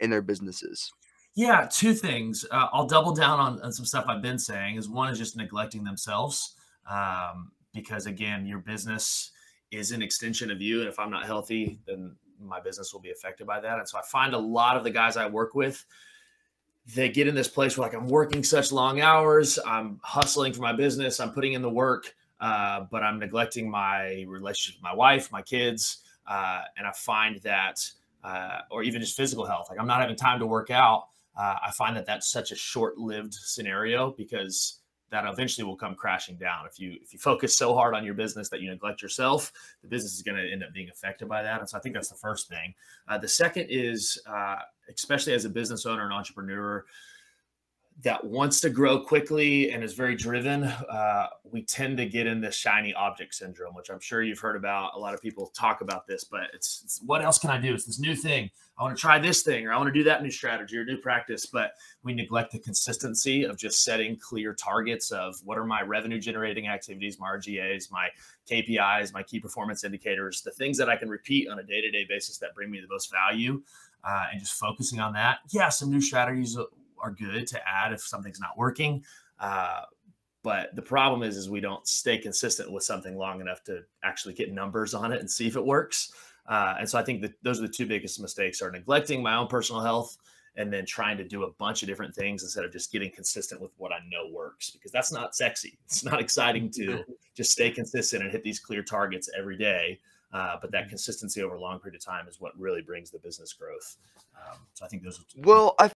in their businesses? Yeah, two things. Uh, I'll double down on, on, some stuff I've been saying. Is one is just neglecting themselves, um, because again, your business is an extension of you, and if I'm not healthy, then my business will be affected by that. And so I find a lot of the guys I work with, they get in this place where like I'm working such long hours, I'm hustling for my business, I'm putting in the work, uh, but I'm neglecting my relationship with my wife, my kids, uh, and I find that, uh, or even just physical health, like I'm not having time to work out. Uh, I find that that's such a short-lived scenario because that eventually will come crashing down. If you if you focus so hard on your business that you neglect yourself, the business is going to end up being affected by that. And so I think that's the first thing. Uh, the second is, uh, especially as a business owner and entrepreneur, that wants to grow quickly and is very driven, uh, we tend to get in this shiny object syndrome, which I'm sure you've heard about. A lot of people talk about this, but it's, it's, what else can I do? It's this new thing. I want to try this thing, or I want to do that new strategy or new practice. But we neglect the consistency of just setting clear targets of what are my revenue generating activities, my RGAs, my KPIs, my key performance indicators, the things that I can repeat on a day to day basis that bring me the most value. Uh, and just focusing on that. Yeah, some new strategies are good to add if something's not working. Uh, but the problem is, is we don't stay consistent with something long enough to actually get numbers on it and see if it works. Uh, and so I think that those are the two biggest mistakes: are neglecting my own personal health and then trying to do a bunch of different things instead of just getting consistent with what I know works. Because that's not sexy. It's not exciting to just stay consistent and hit these clear targets every day. Uh, but that consistency over a long period of time is what really brings the business growth. Um, so I think those. Are well, I